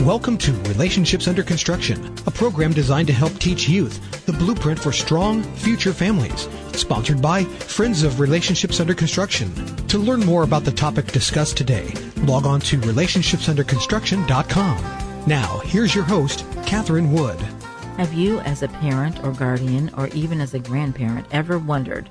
Welcome to Relationships Under Construction, a program designed to help teach youth the blueprint for strong future families. Sponsored by Friends of Relationships Under Construction. To learn more about the topic discussed today, log on to relationshipsunderconstruction.com. Now, here's your host, Catherine Wood. Have you, as a parent or guardian, or even as a grandparent, ever wondered,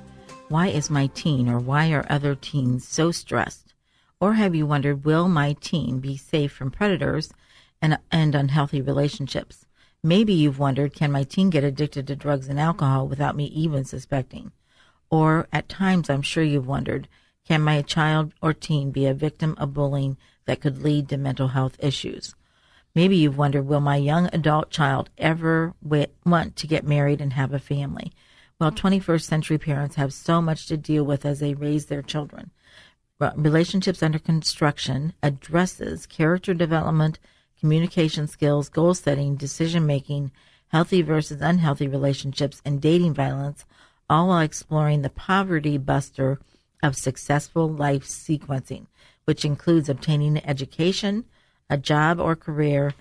why is my teen or why are other teens so stressed? Or have you wondered, will my teen be safe from predators and, unhealthy relationships? Maybe you've wondered, can my teen get addicted to drugs and alcohol without me even suspecting? Or at times, I'm sure you've wondered, can my child or teen be a victim of bullying that could lead to mental health issues? Maybe you've wondered, will my young adult child ever want to get married and have a family? Well, 21st century parents have so much to deal with as they raise their children. Relationships Under Construction addresses character development, communication skills, goal setting, decision making, healthy versus unhealthy relationships, and dating violence, all while exploring the poverty buster of successful life sequencing, which includes obtaining an education, a job or career,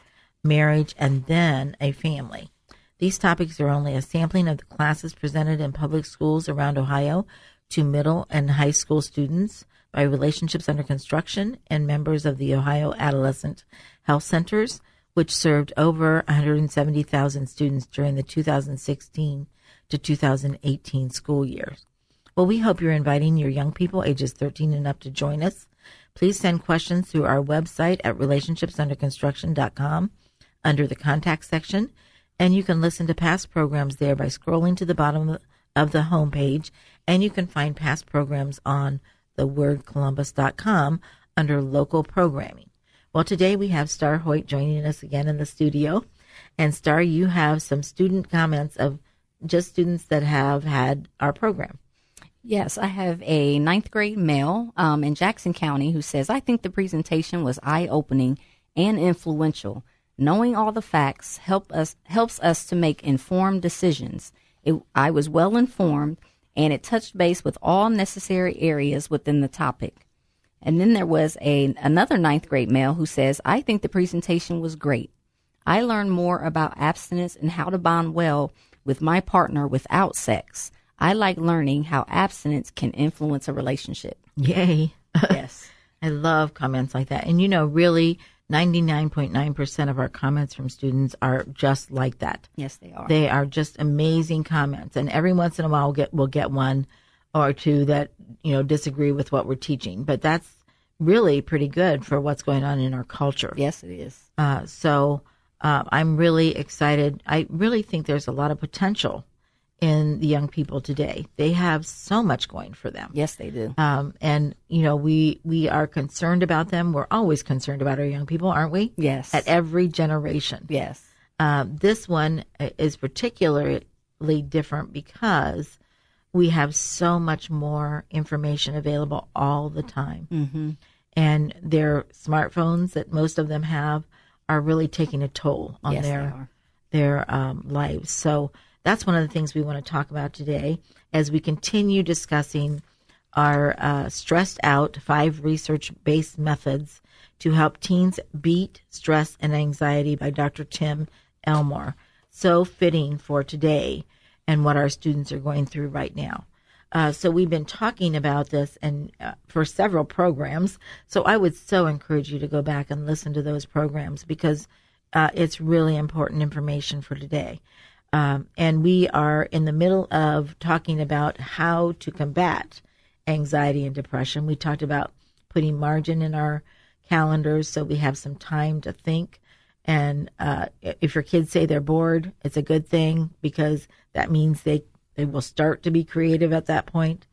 marriage, and then a family. These topics are only a sampling of the classes presented in public schools around Ohio to middle and high school students by Relationships Under Construction and members of the Ohio Adolescent Health Centers, which served over 170,000 students during the 2016 to 2018 school years. Well, we hope you're inviting your young people ages 13 and up to join us. Please send questions through our website at relationshipsunderconstruction.com under the contact section, and you can listen to past programs there by scrolling to the bottom of the homepage, and you can find past programs on thewordcolumbus.com under local programming. Well, today we have Star Hoyt joining us again in the studio. And Star, you have some student comments of just students that have had our program. Yes, I have a ninth grade male um, in Jackson County who says, I think the presentation was eye opening and influential. Knowing all the facts help us helps us to make informed decisions. It, I was well informed and it touched base with all necessary areas within the topic. And then there was a another ninth grade male who says, I think the presentation was great. I learned more about abstinence and how to bond well with my partner without sex. I like learning how abstinence can influence a relationship. Yay. Yes. I love comments like that. And you know, really 99.9% of our comments from students are just like that. Yes, they are. They are just amazing comments. And every once in a while we'll get we'll get one or two that, you know, disagree with what we're teaching. But that's really pretty good for what's going on in our culture. Yes, it is. Uh, so uh, I'm really excited. I really think there's a lot of potential in the young people today. They have so much going for them. Yes, they do. Um, and you know, we we are concerned about them. We're always concerned about our young people, aren't we? Yes. At every generation. Yes. Uh, this one is particularly different because we have so much more information available all the time, mm-hmm. and their smartphones that most of them have are really taking a toll on yes, their their um, lives. So that's one of the things we want to talk about today as we continue discussing our uh, stressed out five research based methods to help teens beat stress and anxiety by Dr. Tim Elmore. So fitting for today and what our students are going through right now. Uh, so we've been talking about this and uh, for several programs. So I would so encourage you to go back and listen to those programs because uh, it's really important information for today. Um, and we are in the middle of talking about how to combat anxiety and depression. We talked about putting margin in our calendars so we have some time to think. And uh, if your kids say they're bored, it's a good thing because that means they, they will start to be creative at that point.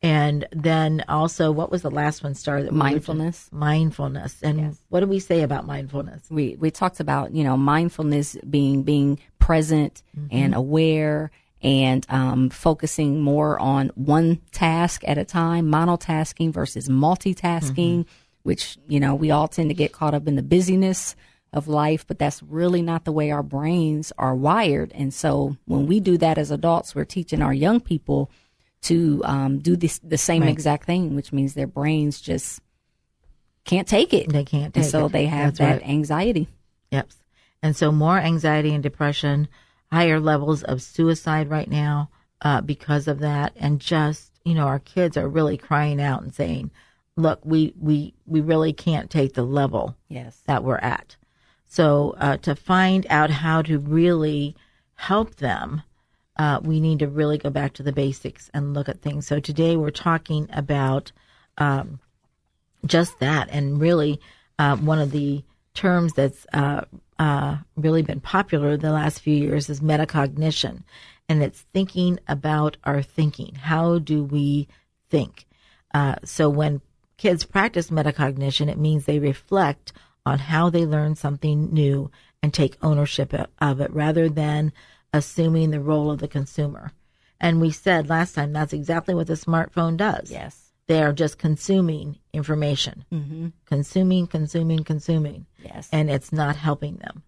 And then also, what was the last one star that Mindfulness. mindfulness. And what did we say about mindfulness? we we talked about you know mindfulness being being present and aware and um, focusing more on one task at a time monotasking versus multitasking which you know we all tend to get caught up in the busyness of life but that's really not the way our brains are wired and so when we do that as adults we're teaching our young people to um, do this the same Right. exact thing which means their brains just can't take it They can't and so it. they have That's that right. anxiety Yep. And so more anxiety and depression, higher levels of suicide right now uh, because of that, and just you know our kids are really crying out and saying, "Look, we we we really can't take the level yes that we're at." So uh, to find out how to really help them, uh, we need to really go back to the basics and look at things. So today we're talking about um, just that, and really uh, one of the terms that's uh, uh, really been popular the last few years is metacognition, and it's thinking about our thinking. How do we think? Uh, so when kids practice metacognition, it means they reflect on how they learn something new and take ownership of it rather than assuming the role of the consumer. And we said last time that's exactly what the smartphone does. yes They are just consuming information, mm-hmm. consuming, consuming, consuming, yes and it's not helping them.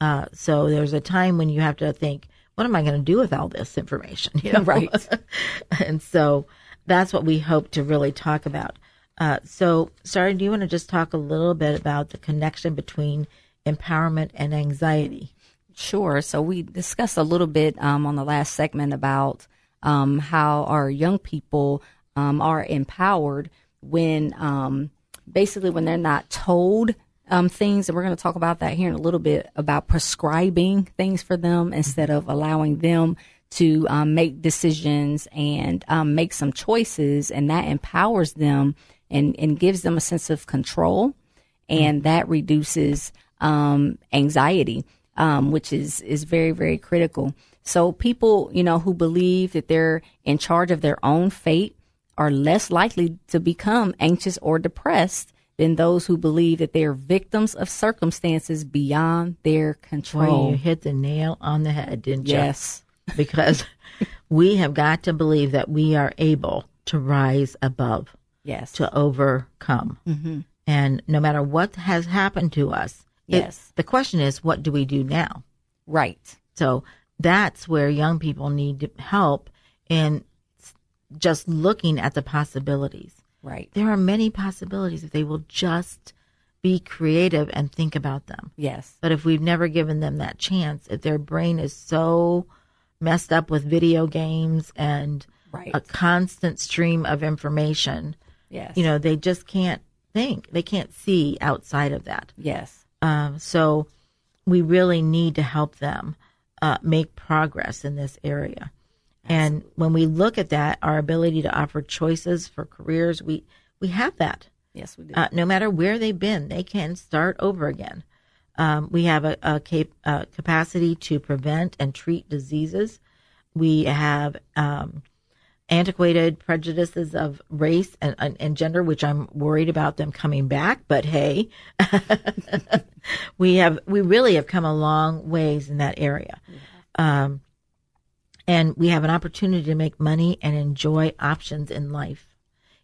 Uh, so there's a time when you have to think, what am I going to do with all this information? You know? Right. and so that's what we hope to really talk about. Uh, so, sorry, do you want to just talk a little bit about the connection between empowerment and anxiety? Sure. So we discussed a little bit um, on the last segment about um, how our young people um, are empowered when um, basically when they're not told um, things, and we're going to talk about that here in a little bit about prescribing things for them instead of allowing them to um, make decisions and make some choices, and that empowers them and, and gives them a sense of control. And that reduces anxiety, um, which is is very very critical. So people, you know, who believe that they're in charge of their own fate are less likely to become anxious or depressed than those who believe that they are victims of circumstances beyond their control. you hit the nail on the head, didn't you? yes, Because we have got to believe that we are able to rise above. yes, to overcome. Mm-hmm. And no matter what has happened to us, it- Yes. the question is, what do we do now? right, So that's where young people need help in just looking at the possibilities. right, There are many possibilities if they will just be creative and think about them. yes, But if we've never given them that chance, if their brain is so messed up with video games and Right. a constant stream of information, yes, you know, they just can't think. They can't see outside of that. yes, Um, so we really need to help them uh, make progress in this area. And when we look at that, our ability to offer choices for careers, we, we have that. yes, we do. Uh, no matter where they've been, they can start over again. Um, we have a, a cap- uh, capacity to prevent and treat diseases. We have um, antiquated prejudices of race and, and, and gender, which I'm worried about them coming back. But hey, we have we really have come a long ways in that area. Um, and we have an opportunity to make money and enjoy options in life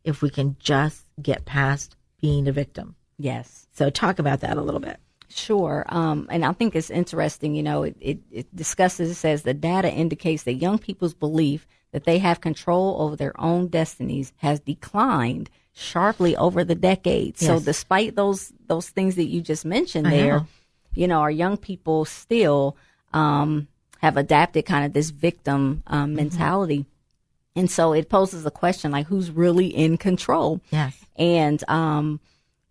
if we can just get past being a victim. yes. So talk about that a little bit. Sure. Um, and I think it's interesting, you know, it, it, it discusses, it says the data indicates that young people's belief that they have control over their own destinies has declined sharply over the decades. So despite those, those things that you just mentioned I there, know. you know, our young people still, um, have adapted kind of this victim, Mm-hmm. um, mentality. And so it poses a question like, who's really in control? Yes. And, um,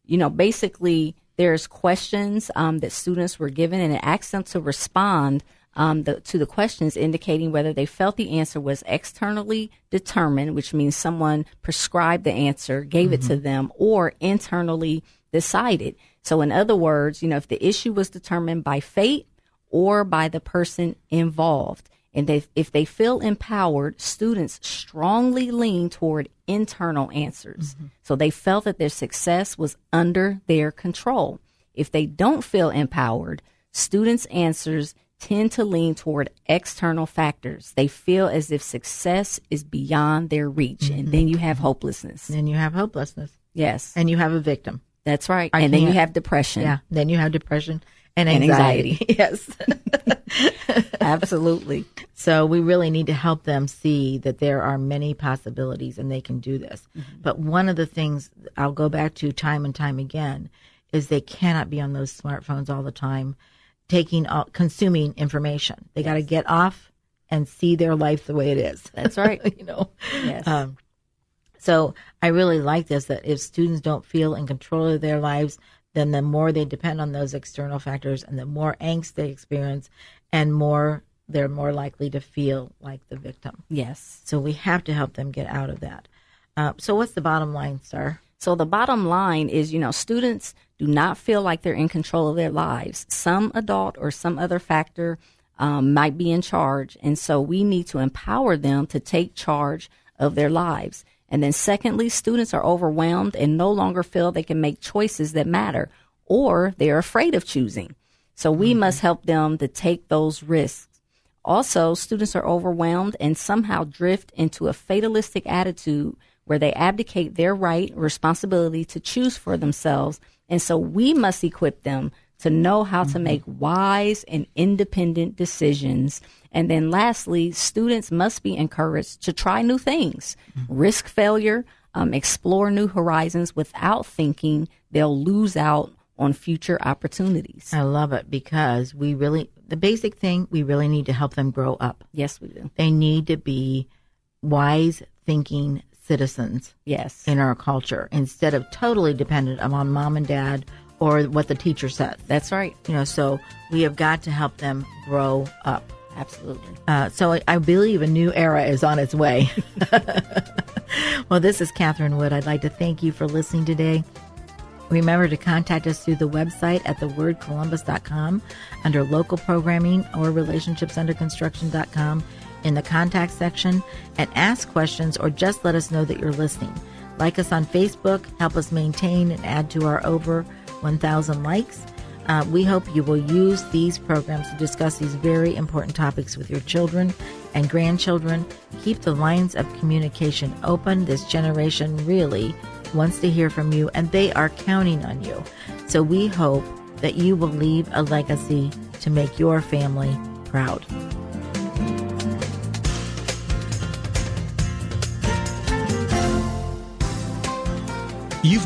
you know, basically there's questions um, that students were given and it asks them to respond um, the, to the questions indicating whether they felt the answer was externally determined, which means someone prescribed the answer, gave it to them, or internally decided. So in other words, you know, if the issue was determined by fate or by the person involved. And they, if they feel empowered, students strongly lean toward internal answers. Mm-hmm. So they felt that their success was under their control. If they don't feel empowered, students' answers tend to lean toward external factors. They feel as if success is beyond their reach. Mm-hmm. And then you have hopelessness. Then you have hopelessness. Yes. And you have a victim. That's right. I and then you have depression. Yeah. Then you have depression and anxiety. And anxiety. yes. Absolutely. So we really need to help them see that there are many possibilities and they can do this. Mm-hmm. But one of the things I'll go back to time and time again is they cannot be on those smartphones all the time taking uh, consuming information. They yes. got to get off and see their life the way it is. That's right. you know. Yes. Um, so I really like this that if students don't feel in control of their lives, then the more they depend on those external factors and the more angst they experience and more they're more likely to feel like the victim. Yes. So we have to help them get out of that. Uh, so what's the bottom line, sir? So the bottom line is, you know, students do not feel like they're in control of their lives. Some adult or some other factor um, might be in charge. And so we need to empower them to take charge of their lives. And then secondly, students are overwhelmed and no longer feel they can make choices that matter or they're afraid of choosing. So we mm-hmm. must help them to take those risks. Also, students are overwhelmed and somehow drift into a fatalistic attitude where they abdicate their right, responsibility to choose for themselves. And so we must equip them to know how mm-hmm. to make wise and independent decisions. And then lastly, students must be encouraged to try new things, mm-hmm. risk failure, um, explore new horizons without thinking they'll lose out on future opportunities. I love it because we really, the basic thing, we really need to help them grow up. Yes, we do. They need to be wise, thinking citizens yes in our culture instead of totally dependent on mom and dad or what the teacher says that's right you know so we have got to help them grow up absolutely. Uh, so I, I, believe a new era is on its way. Well this is catherine wood. I'd like to thank you for listening today. Remember to contact us through the website at thewordcolumbus.com under local programming or relationshipsunderconstruction.com in the contact section and ask questions or just let us know that you're listening. Like us on Facebook, help us maintain and add to our over 1,000 likes. Uh, we hope you will use these programs to discuss these very important topics with your children and grandchildren. Keep the lines of communication open. This generation really wants to hear from you, and they are counting on you. So we hope that you will leave a legacy to make your family proud.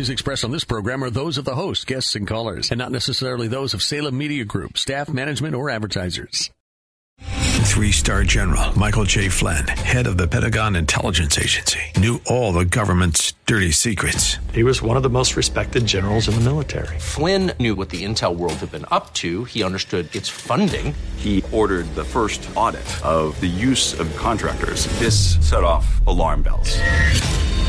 Opinions expressed on this program are those of the host, guests, and callers, and not necessarily those of Salem Media Group, staff, management, or advertisers. Three star general Michael J. Flynn, head of the Pentagon Intelligence Agency, knew all the government's dirty secrets. He was one of the most respected generals in the military. Flynn knew what the intel world had been up to, he understood its funding. He ordered the first audit of the use of contractors. This set off alarm bells.